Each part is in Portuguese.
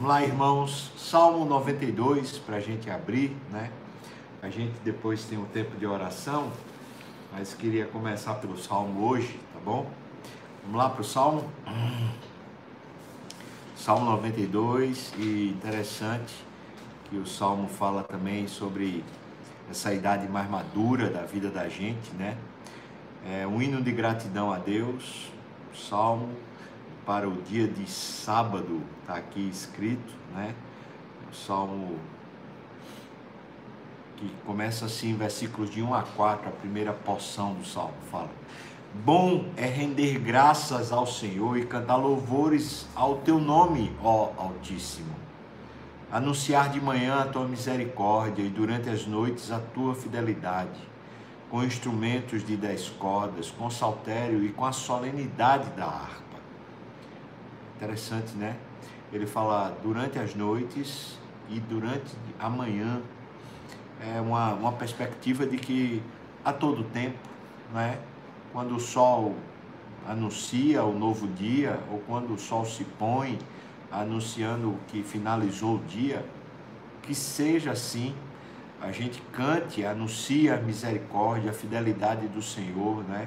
Vamos lá, irmãos, Salmo 92 para a gente abrir, né? A gente depois tem um tempo de oração, mas queria começar pelo Salmo hoje, tá bom? Vamos lá para o Salmo. Salmo 92 e interessante que o Salmo fala também sobre essa idade mais madura da vida da gente, né? É um hino de gratidão a Deus, Salmo para o dia de sábado, está aqui escrito, né? O Salmo que começa assim, versículos de 1 a 4, a primeira porção do Salmo fala: Bom é render graças ao Senhor e cantar louvores ao teu nome, ó Altíssimo. Anunciar de manhã a tua misericórdia e durante as noites a tua fidelidade, com instrumentos de dez cordas, com saltério e com a solenidade da harpa. Interessante, né? Ele fala durante as noites e durante a manhã. É uma, uma perspectiva de que a todo tempo, né? quando o sol anuncia o novo dia, ou quando o sol se põe anunciando que finalizou o dia, que seja assim, a gente cante, anuncie a misericórdia, a fidelidade do Senhor, né?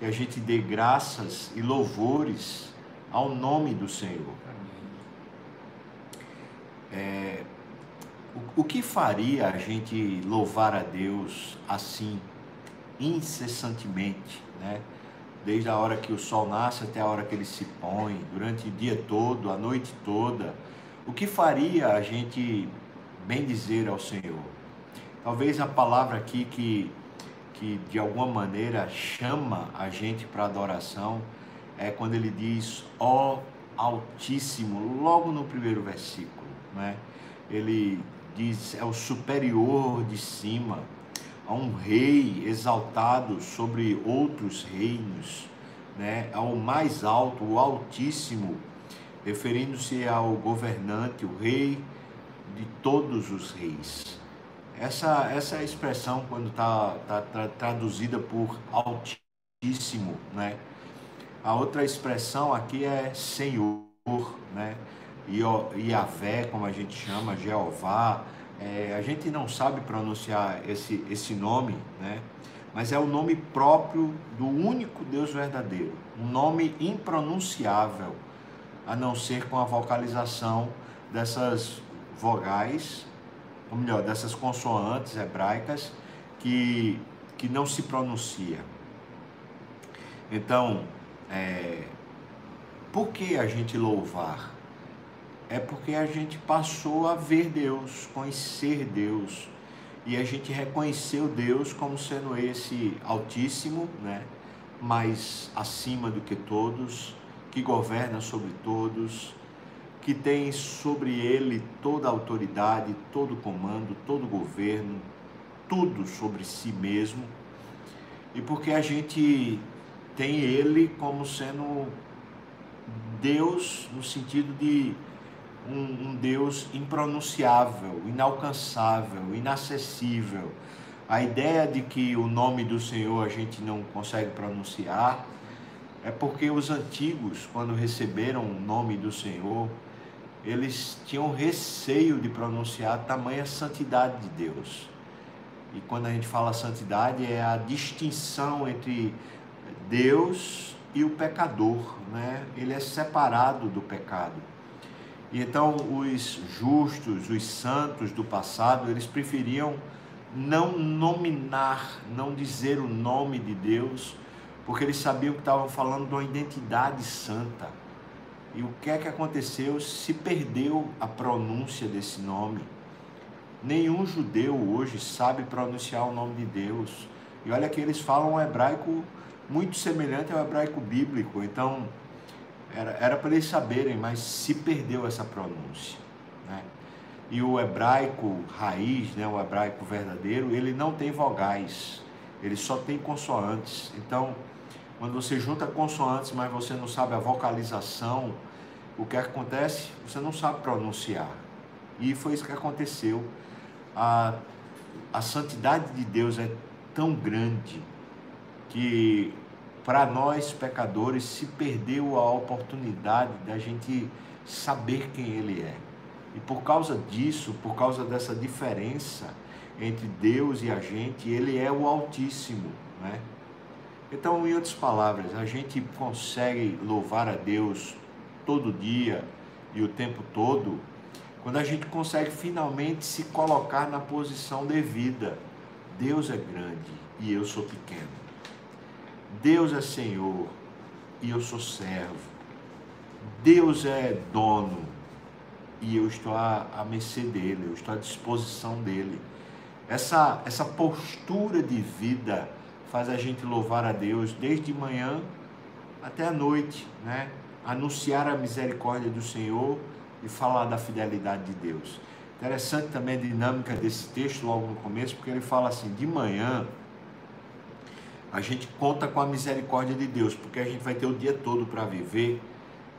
Que a gente dê graças e louvores ao nome do Senhor. É, o, o que faria a gente louvar a Deus assim, incessantemente, né? Desde a hora que o sol nasce até a hora que ele se põe, durante o dia todo, a noite toda. O que faria a gente bem dizer ao Senhor? Talvez a palavra aqui que, que de alguma maneira chama a gente para adoração é quando ele diz, ó Altíssimo, logo no primeiro versículo, né? Ele diz, é o superior de cima a um rei exaltado sobre outros reinos, né? ao mais alto, o Altíssimo, referindo-se ao governante, o rei de todos os reis. Essa, essa expressão, quando está tá, tá traduzida por Altíssimo, né? A outra expressão aqui é Senhor, né? Iavé, como a gente chama, Jeová, é, a gente não sabe pronunciar esse, esse nome, né? mas é o nome próprio do único Deus verdadeiro, um nome impronunciável, a não ser com a vocalização dessas vogais, ou melhor, dessas consoantes hebraicas que, que não se pronuncia. Então, é, por que a gente louvar? é porque a gente passou a ver Deus, conhecer Deus, e a gente reconheceu Deus como sendo esse Altíssimo, né? mais acima do que todos, que governa sobre todos, que tem sobre ele toda a autoridade, todo o comando, todo o governo, tudo sobre si mesmo, e porque a gente tem ele como sendo Deus no sentido de um, um Deus impronunciável, inalcançável, inacessível. A ideia de que o nome do Senhor a gente não consegue pronunciar é porque os antigos, quando receberam o nome do Senhor, eles tinham receio de pronunciar a tamanha santidade de Deus. E quando a gente fala santidade, é a distinção entre Deus e o pecador, né? Ele é separado do pecado. E então os justos, os santos do passado, eles preferiam não nominar, não dizer o nome de Deus, porque eles sabiam que estavam falando de uma identidade santa. E o que é que aconteceu? Se perdeu a pronúncia desse nome. Nenhum judeu hoje sabe pronunciar o nome de Deus. E olha que eles falam um hebraico muito semelhante ao hebraico bíblico. Então, era, para eles saberem, mas se perdeu essa pronúncia. Né? E o hebraico raiz, né, o hebraico verdadeiro, ele não tem vogais, ele só tem consoantes. Então, quando você junta consoantes, mas você não sabe a vocalização, o que acontece? Você não sabe pronunciar. E foi isso que aconteceu. A, a santidade de Deus é tão grande que para nós pecadores se perdeu a oportunidade da gente saber quem Ele é. E por causa disso, por causa dessa diferença entre Deus e a gente, Ele é o Altíssimo, né? Então, em outras palavras, a gente consegue louvar a Deus todo dia e o tempo todo quando a gente consegue finalmente se colocar na posição devida. Deus é grande e eu sou pequeno. Deus é Senhor e eu sou servo. Deus é dono e eu estou à, à mercê dele, eu estou à disposição dele. Essa, essa postura de vida faz a gente louvar a Deus desde manhã até a noite, né? Anunciar a misericórdia do Senhor e falar da fidelidade de Deus. Interessante também a dinâmica desse texto logo no começo, porque ele fala assim: de manhã a gente conta com a misericórdia de Deus, porque a gente vai ter o dia todo para viver.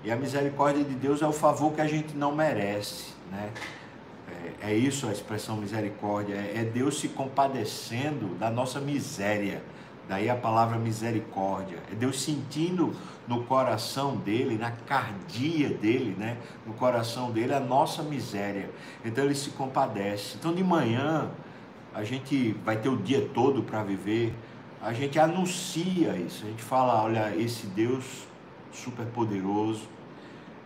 E a misericórdia de Deus é o favor que a gente não merece, né? É, é isso a expressão misericórdia, é, é Deus se compadecendo da nossa miséria Daí a palavra misericórdia. É Deus sentindo no coração dele, na cardia dele, né? No coração dele a nossa miséria. Então ele se compadece. Então de manhã a gente vai ter o dia todo para viver. A gente anuncia isso. A gente fala, olha, esse Deus super poderoso,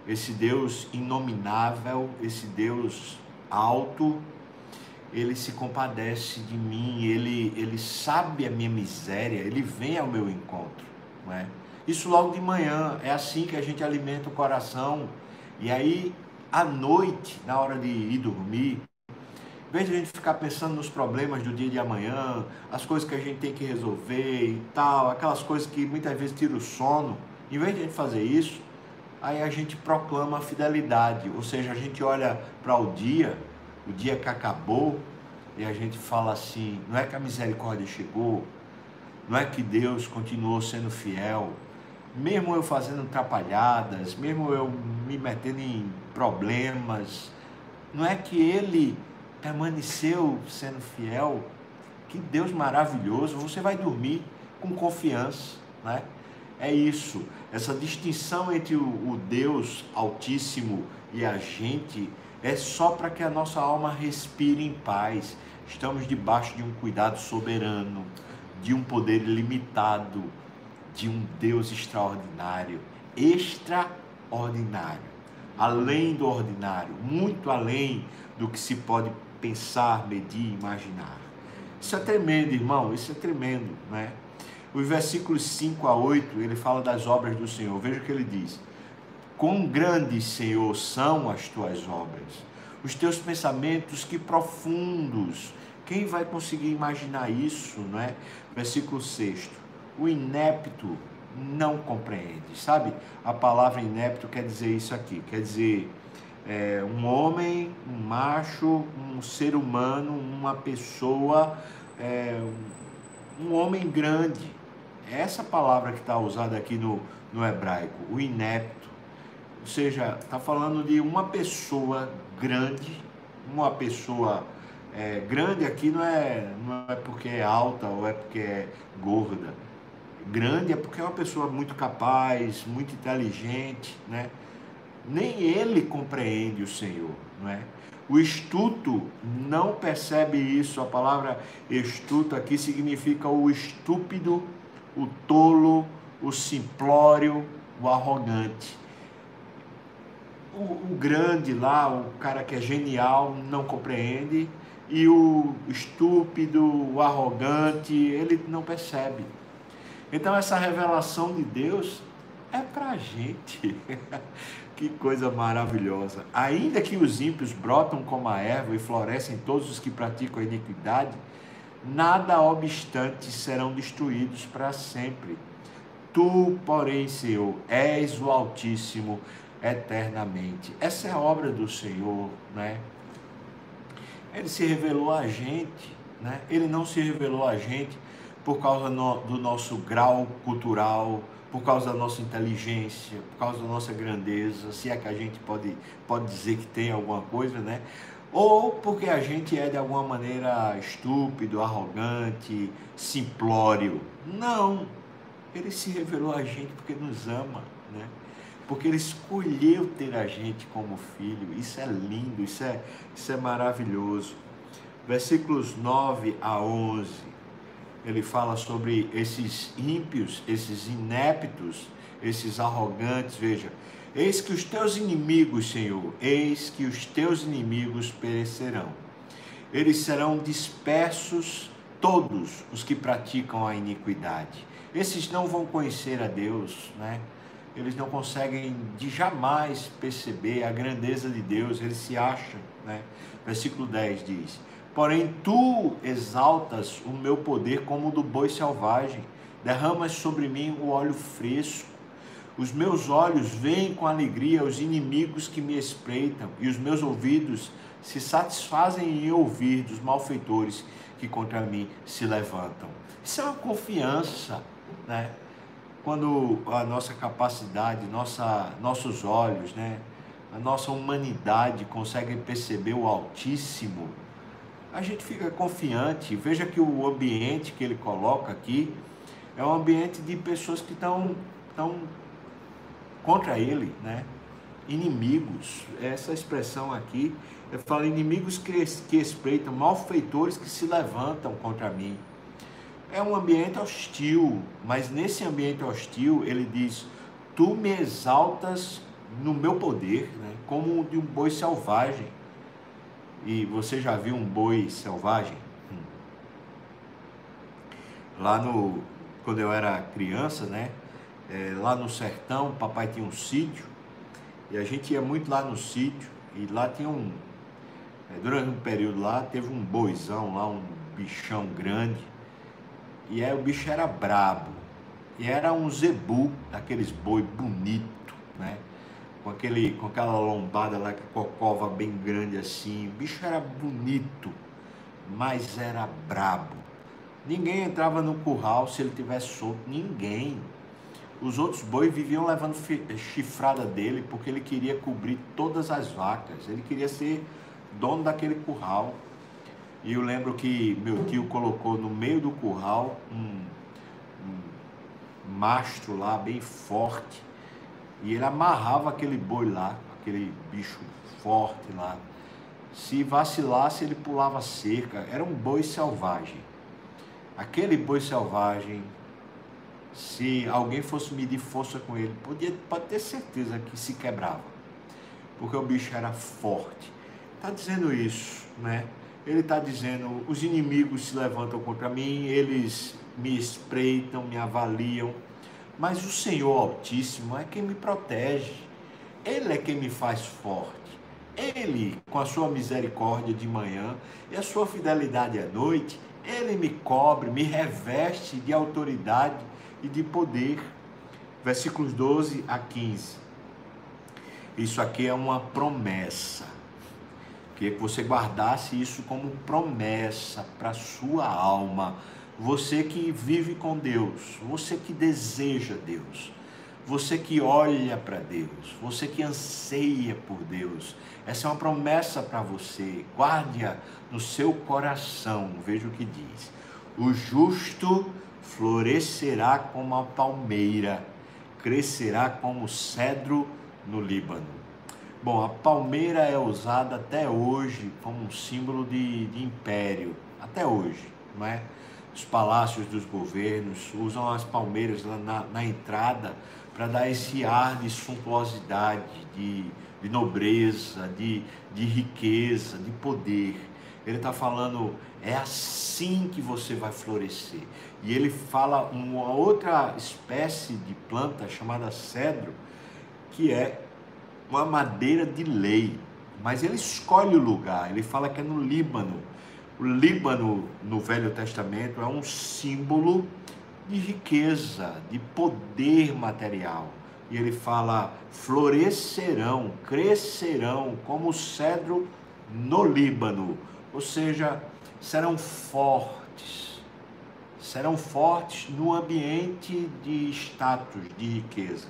esse Deus inominável, esse Deus alto, ele se compadece de mim, ele, ele sabe a minha miséria, ele vem ao meu encontro. Não é? Isso logo de manhã, é assim que a gente alimenta o coração. E aí, à noite, na hora de ir dormir, vez de a gente ficar pensando nos problemas do dia de amanhã, as coisas que a gente tem que resolver e tal, aquelas coisas que muitas vezes tiram o sono, em vez de a gente fazer isso, aí a gente proclama a fidelidade, ou seja, a gente olha para o dia o dia que acabou e a gente fala assim: não é que a misericórdia chegou, não é que Deus continuou sendo fiel, mesmo eu fazendo atrapalhadas, mesmo eu me metendo em problemas, não é que Ele permaneceu sendo fiel. Que Deus maravilhoso, você vai dormir com confiança, né? É isso, essa distinção entre o, o Deus Altíssimo e a gente é só para que a nossa alma respire em paz. Estamos debaixo de um cuidado soberano, de um poder ilimitado, de um Deus extraordinário, extraordinário, além do ordinário, muito além do que se pode pensar, medir, imaginar. Isso é tremendo, irmão, isso é tremendo, né? Os versículos 5 a 8, ele fala das obras do Senhor. Veja o que ele diz. Quão grandes, Senhor, são as tuas obras, os teus pensamentos, que profundos. Quem vai conseguir imaginar isso, não é? Versículo 6. O inepto não compreende, sabe? A palavra inepto quer dizer isso aqui, quer dizer é, um homem, um macho, um ser humano, uma pessoa, é, um homem grande. É essa palavra que está usada aqui no, no hebraico, o inepto ou seja, está falando de uma pessoa grande, uma pessoa é, grande aqui não é, não é porque é alta ou é porque é gorda. Grande é porque é uma pessoa muito capaz, muito inteligente, né? Nem ele compreende o Senhor, não é? O estuto não percebe isso. A palavra estuto aqui significa o estúpido, o tolo, o simplório, o arrogante o, o, grande lá, o cara que é genial, não compreende, e o estúpido, o arrogante, ele não percebe. Então, essa revelação de Deus é para a gente. que coisa maravilhosa. Ainda que os ímpios brotam como a erva e florescem todos os que praticam a iniquidade, nada obstante serão destruídos para sempre. Tu, porém, Senhor, és o Altíssimo, eternamente. Essa é a obra do Senhor, né? Ele se revelou a gente, né? Ele não se revelou a gente por causa no, do nosso grau cultural, por causa da nossa inteligência, por causa da nossa grandeza, se é que a gente pode, pode dizer que tem alguma coisa, né? Ou porque a gente é de alguma maneira estúpido, arrogante, simplório. Não, ele se revelou a gente porque nos ama, né? porque Ele escolheu ter a gente como filho. Isso é lindo, isso é, isso é maravilhoso. Versículos 9 a 11, ele fala sobre esses ímpios, esses ineptos, esses arrogantes. Veja, eis que os teus inimigos, Senhor, eis que os teus inimigos perecerão. Eles serão dispersos todos os que praticam a iniquidade. Esses não vão conhecer a Deus, né? Eles não conseguem de jamais perceber a grandeza de Deus, eles se acham, né? Versículo 10 diz: Porém tu exaltas o meu poder como o do boi selvagem, derramas sobre mim o óleo fresco. Os meus olhos veem com alegria os inimigos que me espreitam, e os meus ouvidos se satisfazem em ouvir dos malfeitores que contra mim se levantam. Isso é uma confiança, né? Quando a nossa capacidade, nossa, nossos olhos, né? A nossa humanidade conseguem perceber o Altíssimo, a gente fica confiante. Veja que o ambiente que ele coloca aqui é um ambiente de pessoas que estão, estão contra ele, né? Inimigos. Essa expressão aqui, eu falo inimigos que, que espreitam, malfeitores que se levantam contra mim. É um ambiente hostil, mas nesse ambiente hostil ele diz: Tu me exaltas no meu poder, né? como de um boi selvagem e você já viu um boi selvagem? Hum. Lá no. Quando eu era criança, né? É, lá no sertão, papai tinha um sítio. E a gente ia muito lá no sítio. E lá tinha um. É, durante um período lá, teve um boizão lá, um bichão grande. E aí o bicho era brabo. E era um zebu, daqueles boi bonito, né? Com, aquele, com aquela lombada lá, com a cova bem grande assim. O bicho era bonito, mas era brabo. Ninguém entrava no curral se ele tivesse solto, ninguém. Os outros bois viviam levando chifrada dele porque ele queria cobrir todas as vacas. Ele queria ser dono daquele curral. E eu lembro que meu tio colocou no meio do curral um, um mastro lá bem forte e ele amarrava aquele boi lá, aquele bicho forte lá. Se vacilasse, ele pulava cerca. Era um boi selvagem. Aquele boi selvagem, se alguém fosse medir força com ele, podia, pode ter certeza que se quebrava. Porque o bicho era forte. Está dizendo isso, né? Ele está dizendo: os inimigos se levantam contra mim, eles me espreitam, me avaliam mas o Senhor Altíssimo é quem me protege. Ele é quem me faz forte. Ele, com a sua misericórdia de manhã e a sua fidelidade à noite, ele me cobre, me reveste de autoridade e de poder. Versículos 12 a 15. Isso aqui é uma promessa. Que você guardasse isso como promessa para a sua alma você que vive com Deus, você que deseja Deus, você que olha para Deus, você que anseia por Deus. Essa é uma promessa para você. Guarde-a no seu coração. Veja o que diz: O justo florescerá como a palmeira, crescerá como cedro no Líbano. Bom, a palmeira é usada até hoje como um símbolo de, de império, até hoje, não é? Os palácios dos governos, usam as palmeiras na, na entrada para dar esse ar de suntuosidade, de, de nobreza, de, de riqueza, de poder. Ele está falando, é assim que você vai florescer. E ele fala uma outra espécie de planta chamada cedro, que é uma madeira de lei. Mas ele escolhe o lugar, ele fala que é no Líbano o Líbano, no Velho Testamento, é um símbolo de riqueza, de poder material. E ele fala: florescerão, crescerão como o cedro no Líbano, ou seja, serão fortes, serão fortes no ambiente de status, de riqueza.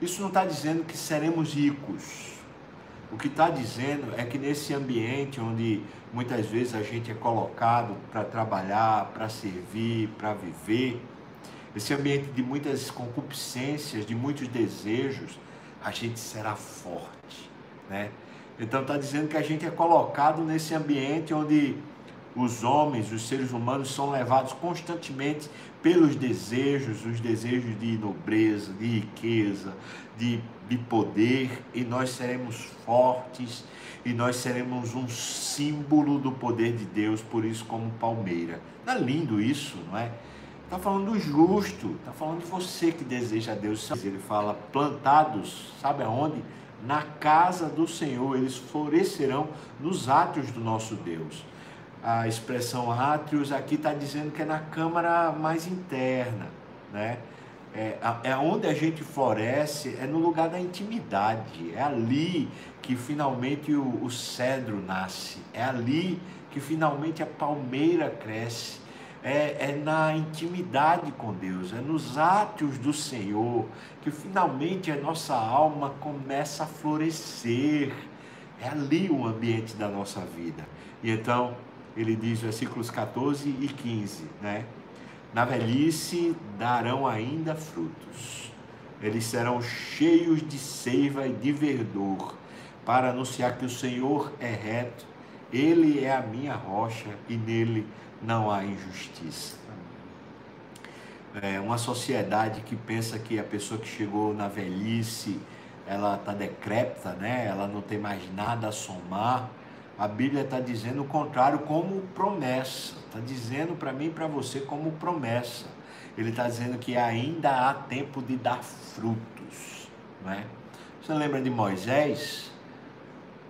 Isso não está dizendo que seremos ricos. O que está dizendo é que nesse ambiente onde muitas vezes a gente é colocado para trabalhar, para servir, para viver. Esse ambiente de muitas concupiscências, de muitos desejos, a gente será forte, né? Então está dizendo que a gente é colocado nesse ambiente onde os homens, os seres humanos são levados constantemente pelos desejos, os desejos de nobreza, de riqueza, de, de poder, e nós seremos fortes e nós seremos um símbolo do poder de Deus, por isso como palmeira. É lindo isso, não é? Está falando do justo, está falando de você que deseja Deus. Ele fala plantados, sabe aonde? Na casa do Senhor, eles florescerão nos átrios do nosso Deus. A expressão átrios aqui está dizendo que é na câmara mais interna, né? É, é onde a gente floresce, é no lugar da intimidade, é ali que finalmente o, o cedro nasce, é ali que finalmente a palmeira cresce, é, é, na intimidade com Deus, é nos átrios do Senhor que finalmente a nossa alma começa a florescer. É ali o ambiente da nossa vida. E então, ele diz, versículos 14 e 15, né? Na velhice darão ainda frutos, eles serão cheios de seiva e de verdor, para anunciar que o Senhor é reto, Ele é a minha rocha e nele não há injustiça. É uma sociedade que pensa que a pessoa que chegou na velhice, ela está decrépita, né? ela não tem mais nada a somar. A Bíblia está dizendo o contrário como promessa. Está dizendo para mim e para você como promessa. Ele está dizendo que ainda há tempo de dar frutos. Não é? Você lembra de Moisés?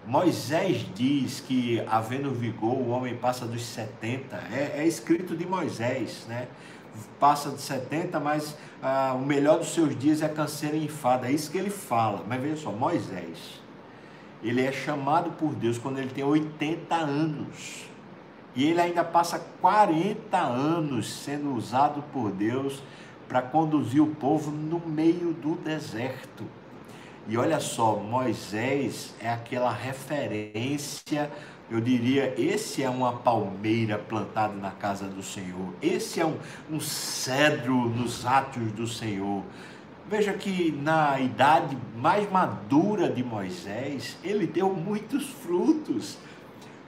Moisés diz que, havendo vigor, o homem passa dos 70. É, é escrito de Moisés, né? Passa de 70, mas ah, o melhor dos seus dias é canseira e enfada. É isso que ele fala. Mas veja só, Moisés, ele é chamado por Deus quando ele tem 80 anos. E ele ainda passa 40 anos sendo usado por Deus para conduzir o povo no meio do deserto. E olha só, Moisés é aquela referência, eu diria, esse é uma palmeira plantada na casa do Senhor, esse é um, um cedro nos átrios do Senhor. Veja que na idade mais madura de Moisés, ele deu muitos frutos.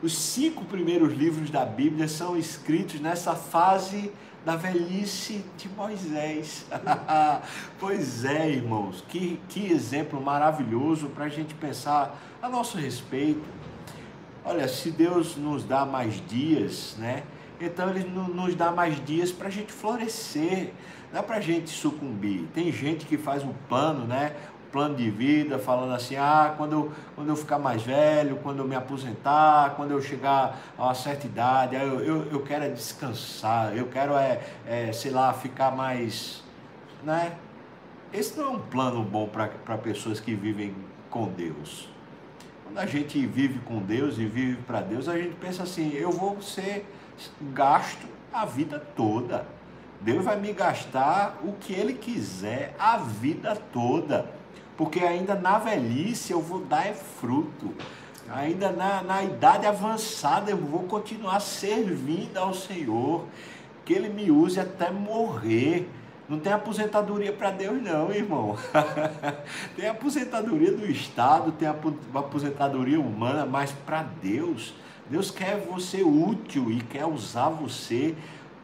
Os cinco primeiros livros da Bíblia são escritos nessa fase da velhice de Moisés. pois é, irmãos, que, que exemplo maravilhoso para a gente pensar a nosso respeito. Olha, se Deus nos dá mais dias, né? Então Ele nos dá mais dias para a gente florescer, não é para a gente sucumbir. Tem gente que faz um plano, né? plano de vida, falando assim, ah, quando eu, quando eu ficar mais velho, quando eu me aposentar, quando eu chegar a uma certa idade, eu, eu, eu quero é descansar, eu quero é, é, sei lá, ficar mais, né? Esse não é um plano bom para pessoas que vivem com Deus. Quando a gente vive com Deus e vive para Deus, a gente pensa assim, eu vou ser gasto a vida toda. Deus vai me gastar o que Ele quiser a vida toda porque ainda na velhice eu vou dar é fruto. Ainda na, na idade avançada eu vou continuar servindo ao Senhor. Que Ele me use até morrer. Não tem aposentadoria para Deus, não, irmão. tem aposentadoria do Estado, tem aposentadoria humana, mas para Deus, Deus quer você útil e quer usar você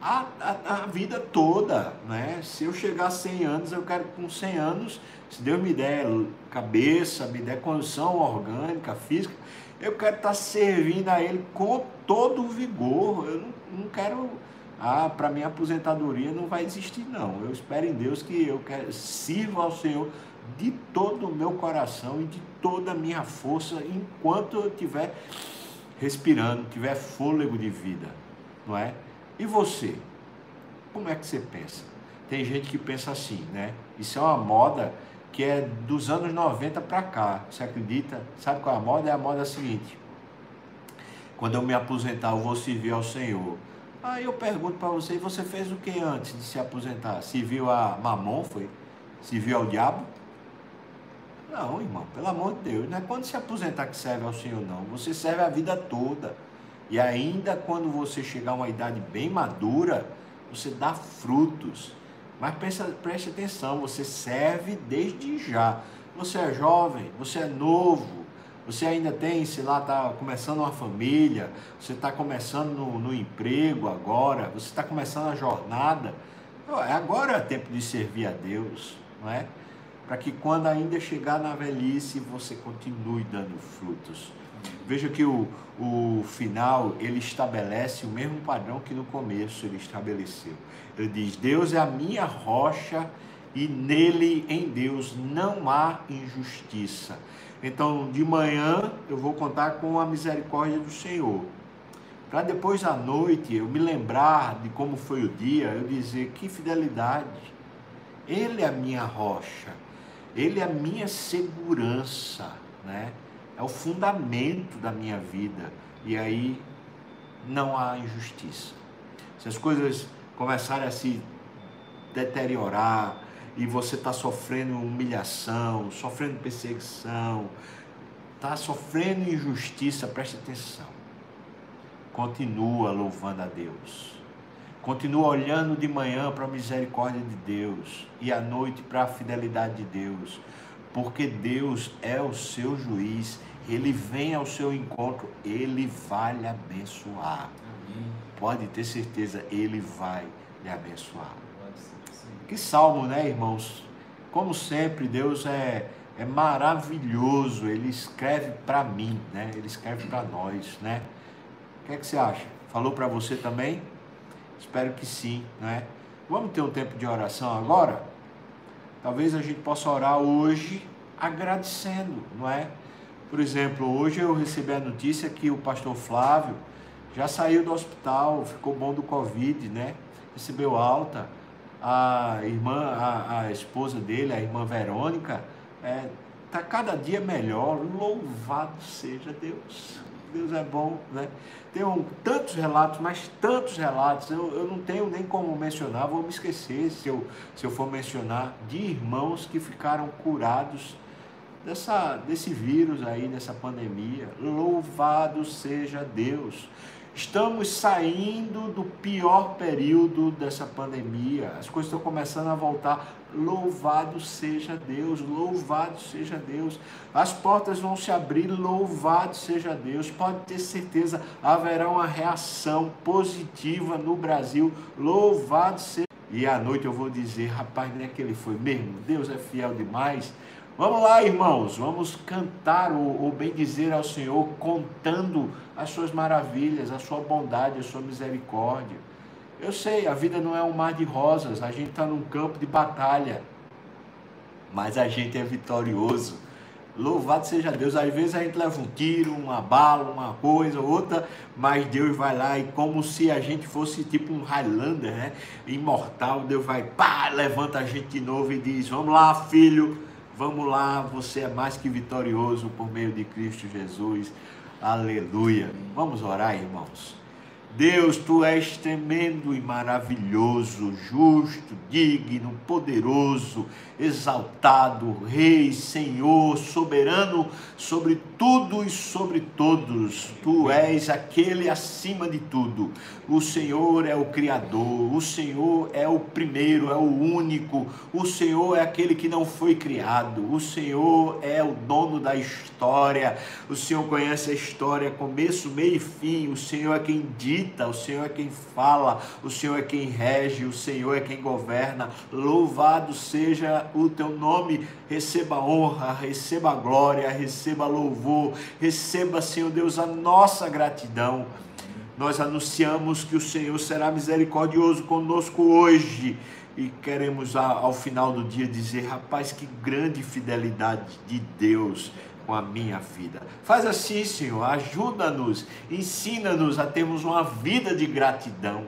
a, a, a, vida toda, né? Se eu chegar a 100 anos, eu quero com 100 anos, se Deus me der cabeça, me der condição orgânica, física, eu quero estar servindo a Ele com todo o vigor. Eu não, não quero, ah, para minha aposentadoria não vai existir não. Eu espero em Deus que eu quero, sirva ao Senhor de todo o meu coração e de toda a minha força enquanto eu estiver respirando, tiver fôlego de vida, não é? E você? Como é que você pensa? Tem gente que pensa assim, né? Isso é uma moda que é dos anos 90 para cá. Você acredita? Sabe qual é a moda? É a moda seguinte: quando eu me aposentar, eu vou servir ao Senhor. Aí eu pergunto para você: você fez o que antes de se aposentar? Serviu a mamon? Foi? Serviu ao diabo? Não, irmão, pelo amor de Deus, não é quando se aposentar que serve ao Senhor, não. Você serve a vida toda. E ainda quando você chegar a uma idade bem madura, você dá frutos. Mas pensa, preste atenção, você serve desde já. Você é jovem, você é novo, você ainda tem, sei lá, está começando uma família, você está começando no, no, emprego agora, você está começando a jornada. Agora é tempo de servir a Deus, não é? Para que quando ainda chegar na velhice você continue dando frutos. Veja que o, o final ele estabelece o mesmo padrão que no começo ele estabeleceu. Ele diz: Deus é a minha rocha e nele, em Deus, não há injustiça. Então, de manhã eu vou contar com a misericórdia do Senhor. Para depois à noite eu me lembrar de como foi o dia, eu dizer que fidelidade. Ele é a minha rocha, ele é a minha segurança, né? É o fundamento da minha vida. E aí não há injustiça. Se as coisas começarem a se deteriorar, e você está sofrendo humilhação, sofrendo perseguição, está sofrendo injustiça, preste atenção. Continua louvando a Deus. Continua olhando de manhã para a misericórdia de Deus e à noite para a fidelidade de Deus, porque Deus é o seu juiz, ele vem ao seu encontro, ele vai lhe abençoar. Amém. Pode ter certeza, ele vai lhe abençoar. Que salmo, né, irmãos? Como sempre, Deus é, é maravilhoso. Ele escreve para mim, né? Ele escreve para nós, né? O que é que você acha? Falou para você também? Espero que sim, né? Vamos ter um tempo de oração agora? Talvez a gente possa orar hoje agradecendo, não é? Por exemplo, hoje eu recebi a notícia que o pastor Flávio já saiu do hospital, ficou bom do Covid, né? Recebeu alta a irmã, a, a esposa dele, a irmã Verônica, está é, tá cada dia melhor. Louvado seja Deus. Deus é bom, né? Tem tantos relatos, mas tantos relatos, eu, eu não tenho nem como mencionar, vou me esquecer se eu, se eu for mencionar, de irmãos que ficaram curados dessa, desse vírus aí, dessa pandemia. Louvado seja Deus. Estamos saindo do pior período dessa pandemia. As coisas estão começando a voltar. Louvado seja Deus, louvado seja Deus. As portas vão se abrir, louvado seja Deus. Pode ter certeza, haverá uma reação positiva no Brasil. Louvado seja. E à noite eu vou dizer, rapaz, não é que ele foi mesmo? Deus é fiel demais. Vamos lá, irmãos, vamos cantar ou, ou bem dizer ao Senhor, contando as suas maravilhas, a sua bondade, a sua misericórdia. Eu sei, a vida não é um mar de rosas, a gente está num campo de batalha, mas a gente é vitorioso. Louvado seja Deus. Às vezes a gente leva um tiro, uma bala, uma coisa, outra, mas Deus vai lá e como se a gente fosse tipo um Highlander, né? Imortal, Deus vai, pá, levanta a gente de novo e diz: Vamos lá, filho, Vamos lá, você é mais que vitorioso por meio de Cristo Jesus. Aleluia. Vamos orar, irmãos. Deus, tu és tremendo e maravilhoso, justo, digno, poderoso, exaltado, Rei, Senhor, soberano sobre tudo e sobre todos. Tu és aquele acima de tudo. O Senhor é o Criador, o Senhor é o primeiro, é o único. O Senhor é aquele que não foi criado. O Senhor é o dono da história. O Senhor conhece a história, começo, meio e fim. O Senhor é quem diz o Senhor é quem fala, o Senhor é quem rege, o Senhor é quem governa. Louvado seja o teu nome, receba honra, receba glória, receba louvor, receba, Senhor Deus, a nossa gratidão. Nós anunciamos que o Senhor será misericordioso conosco hoje e queremos ao final do dia dizer, rapaz, que grande fidelidade de Deus com a minha vida. Faz assim, Senhor, ajuda-nos, ensina-nos a termos uma vida de gratidão,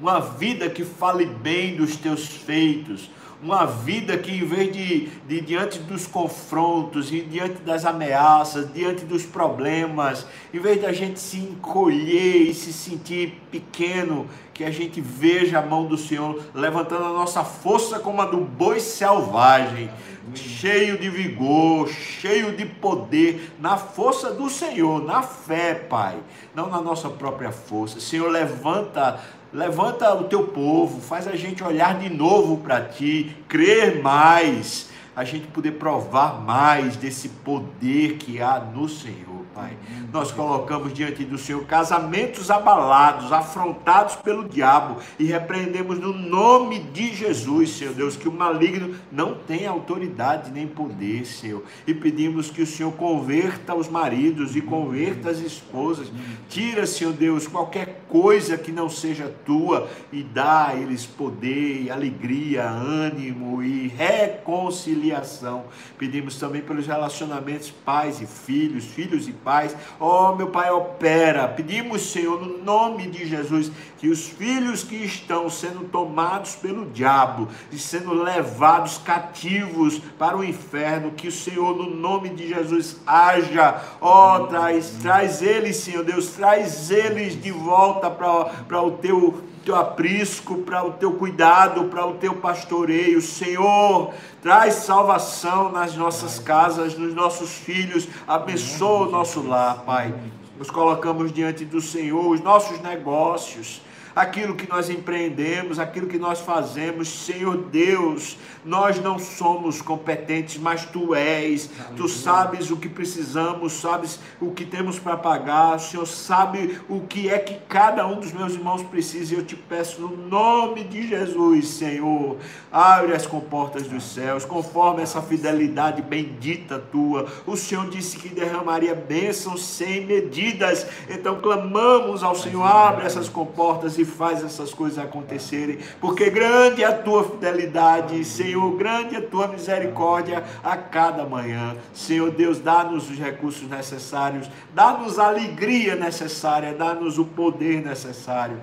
uma vida que fale bem dos teus feitos, uma vida que, em vez de, de, diante dos confrontos, e diante das ameaças, diante dos problemas, em vez de a gente se encolher e se sentir pequeno, que a gente veja a mão do Senhor levantando a nossa força como a do boi selvagem cheio de vigor, cheio de poder, na força do Senhor, na fé, Pai, não na nossa própria força. Senhor, levanta, levanta o teu povo, faz a gente olhar de novo para ti, crer mais, a gente poder provar mais desse poder que há no Senhor. Pai. Nós colocamos diante do Senhor casamentos abalados, afrontados pelo diabo e repreendemos no nome de Jesus, Senhor Deus, que o maligno não tenha autoridade nem poder, Senhor. E pedimos que o Senhor converta os maridos e converta as esposas. Tira, Senhor Deus, qualquer coisa que não seja tua e dá a eles poder, alegria, ânimo e reconciliação. Pedimos também pelos relacionamentos pais e filhos, filhos e pais. Oh, meu Pai, opera. Pedimos, Senhor, no nome de Jesus, que os filhos que estão sendo tomados pelo diabo e sendo levados cativos para o inferno, que o Senhor, no nome de Jesus, haja. Oh, traz, traz eles, Senhor Deus, traz eles de volta para o teu teu aprisco, para o teu cuidado, para o teu pastoreio. Senhor, traz salvação nas nossas casas, nos nossos filhos. Abençoa o nosso lar, Pai. Nos colocamos diante do Senhor, os nossos negócios aquilo que nós empreendemos, aquilo que nós fazemos. Senhor Deus, nós não somos competentes, mas tu és. Tu sabes o que precisamos, sabes o que temos para pagar. O Senhor sabe o que é que cada um dos meus irmãos precisa. E eu te peço no nome de Jesus, Senhor, abre as comportas dos céus, conforme essa fidelidade bendita tua. O Senhor disse que derramaria bênçãos sem medidas. Então clamamos ao Senhor, abre essas comportas e faz essas coisas acontecerem, porque grande é a tua fidelidade, Senhor, grande é a tua misericórdia a cada manhã. Senhor Deus, dá-nos os recursos necessários, dá-nos a alegria necessária, dá-nos o poder necessário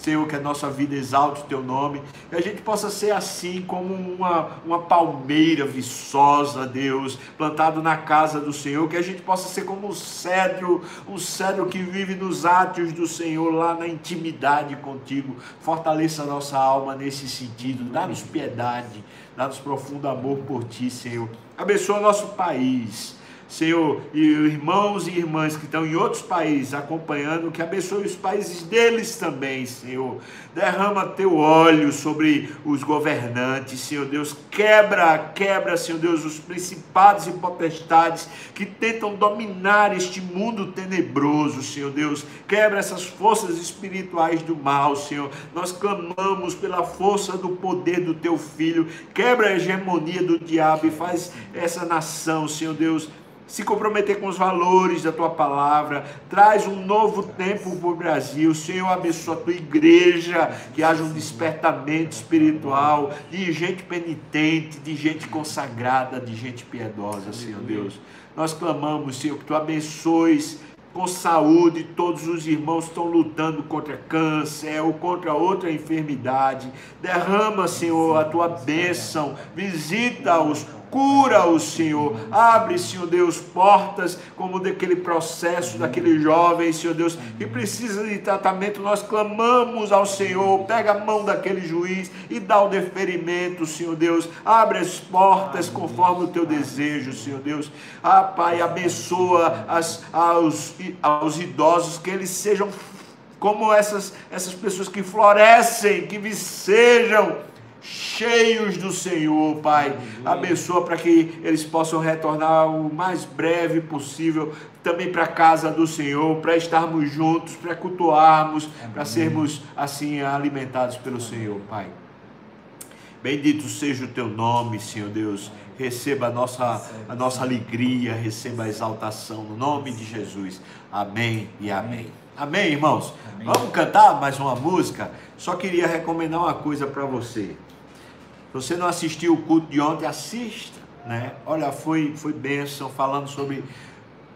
Senhor, que a nossa vida exalte o teu nome, que a gente possa ser assim como uma, uma palmeira viçosa, Deus, plantado na casa do Senhor, que a gente possa ser como um cedro, um cedro que vive nos átrios do Senhor, lá na intimidade contigo. Fortaleça a nossa alma nesse sentido, dá-nos piedade, dá-nos profundo amor por ti, Senhor. Abençoa nosso país Senhor, e irmãos e irmãs que estão em outros países acompanhando, que abençoe os países deles também, Senhor. Derrama teu óleo sobre os governantes, Senhor Deus. Quebra, quebra, Senhor Deus, os principados e potestades que tentam dominar este mundo tenebroso, Senhor Deus. Quebra essas forças espirituais do mal, Senhor. Nós clamamos pela força do poder do teu filho. Quebra a hegemonia do diabo e faz essa nação, Senhor Deus se comprometer com os valores da tua palavra, traz um novo tempo para o Brasil. Senhor, abençoa a tua igreja, que haja um despertamento espiritual de gente penitente, de gente consagrada, de gente piedosa, Senhor Deus. Nós clamamos, Senhor, que tu abençoes com saúde, todos os irmãos estão lutando contra câncer ou contra outra enfermidade. Derrama, Senhor, a tua bênção, visita-os Cura o Senhor. Abre, Senhor Deus, portas como daquele processo daquele jovem, Senhor Deus, que precisa de tratamento. Nós clamamos ao Senhor. Pega a mão daquele juiz e dá o deferimento, Senhor Deus. Abre as portas conforme o teu desejo, Senhor Deus. Ah, Pai, abençoa as, aos, aos idosos, que eles sejam como essas, essas pessoas que florescem, que sejam cheios do Senhor, Pai. Abençoa para que eles possam retornar o mais breve possível também para a casa do Senhor, para estarmos juntos, para cultuarmos, para sermos assim alimentados pelo Senhor, Pai. Bendito seja o teu nome, Senhor Deus. Receba a nossa, a nossa alegria, receba a exaltação no nome de Jesus. Amém e amém. Amém, irmãos? Amém. Vamos cantar mais uma música? Só queria recomendar uma coisa para você. Se você não assistiu o culto de ontem, assista, né? Olha, foi, foi bênção falando sobre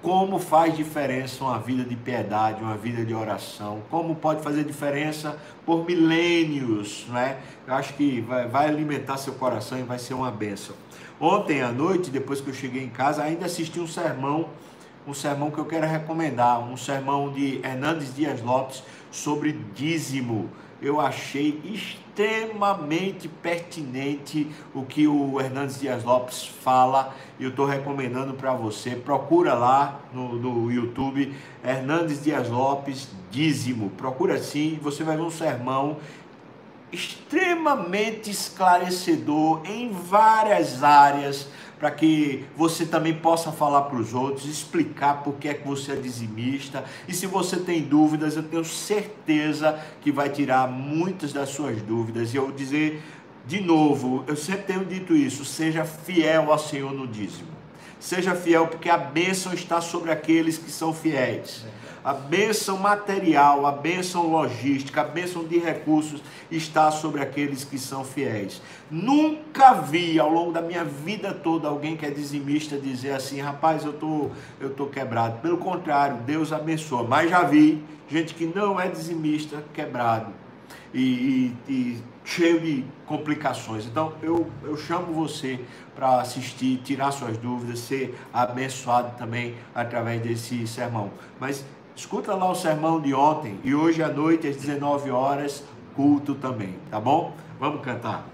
como faz diferença uma vida de piedade, uma vida de oração, como pode fazer diferença por milênios, né? Eu acho que vai, vai alimentar seu coração e vai ser uma bênção. Ontem à noite, depois que eu cheguei em casa, ainda assisti um sermão, um sermão que eu quero recomendar, um sermão de Hernandes Dias Lopes sobre dízimo eu achei extremamente pertinente o que o Hernandes Dias Lopes fala e eu estou recomendando para você. Procura lá no, no YouTube Hernandes Dias Lopes Dízimo. Procura assim, você vai ver um sermão extremamente esclarecedor em várias áreas para que você também possa falar para os outros, explicar por que é que você é dizimista. E se você tem dúvidas, eu tenho certeza que vai tirar muitas das suas dúvidas. E eu vou dizer de novo, eu sempre tenho dito isso: seja fiel ao Senhor no dízimo. Seja fiel, porque a bênção está sobre aqueles que são fiéis. A bênção material, a bênção logística, a bênção de recursos está sobre aqueles que são fiéis. Nunca vi ao longo da minha vida toda alguém que é dizimista dizer assim, rapaz, eu tô, eu tô quebrado. Pelo contrário, Deus abençoa. Mas já vi gente que não é dizimista quebrado e, e, e cheio de complicações. Então eu, eu chamo você para assistir, tirar suas dúvidas, ser abençoado também através desse sermão. Mas escuta lá o sermão de ontem e hoje à noite às 19 horas culto também, tá bom? Vamos cantar.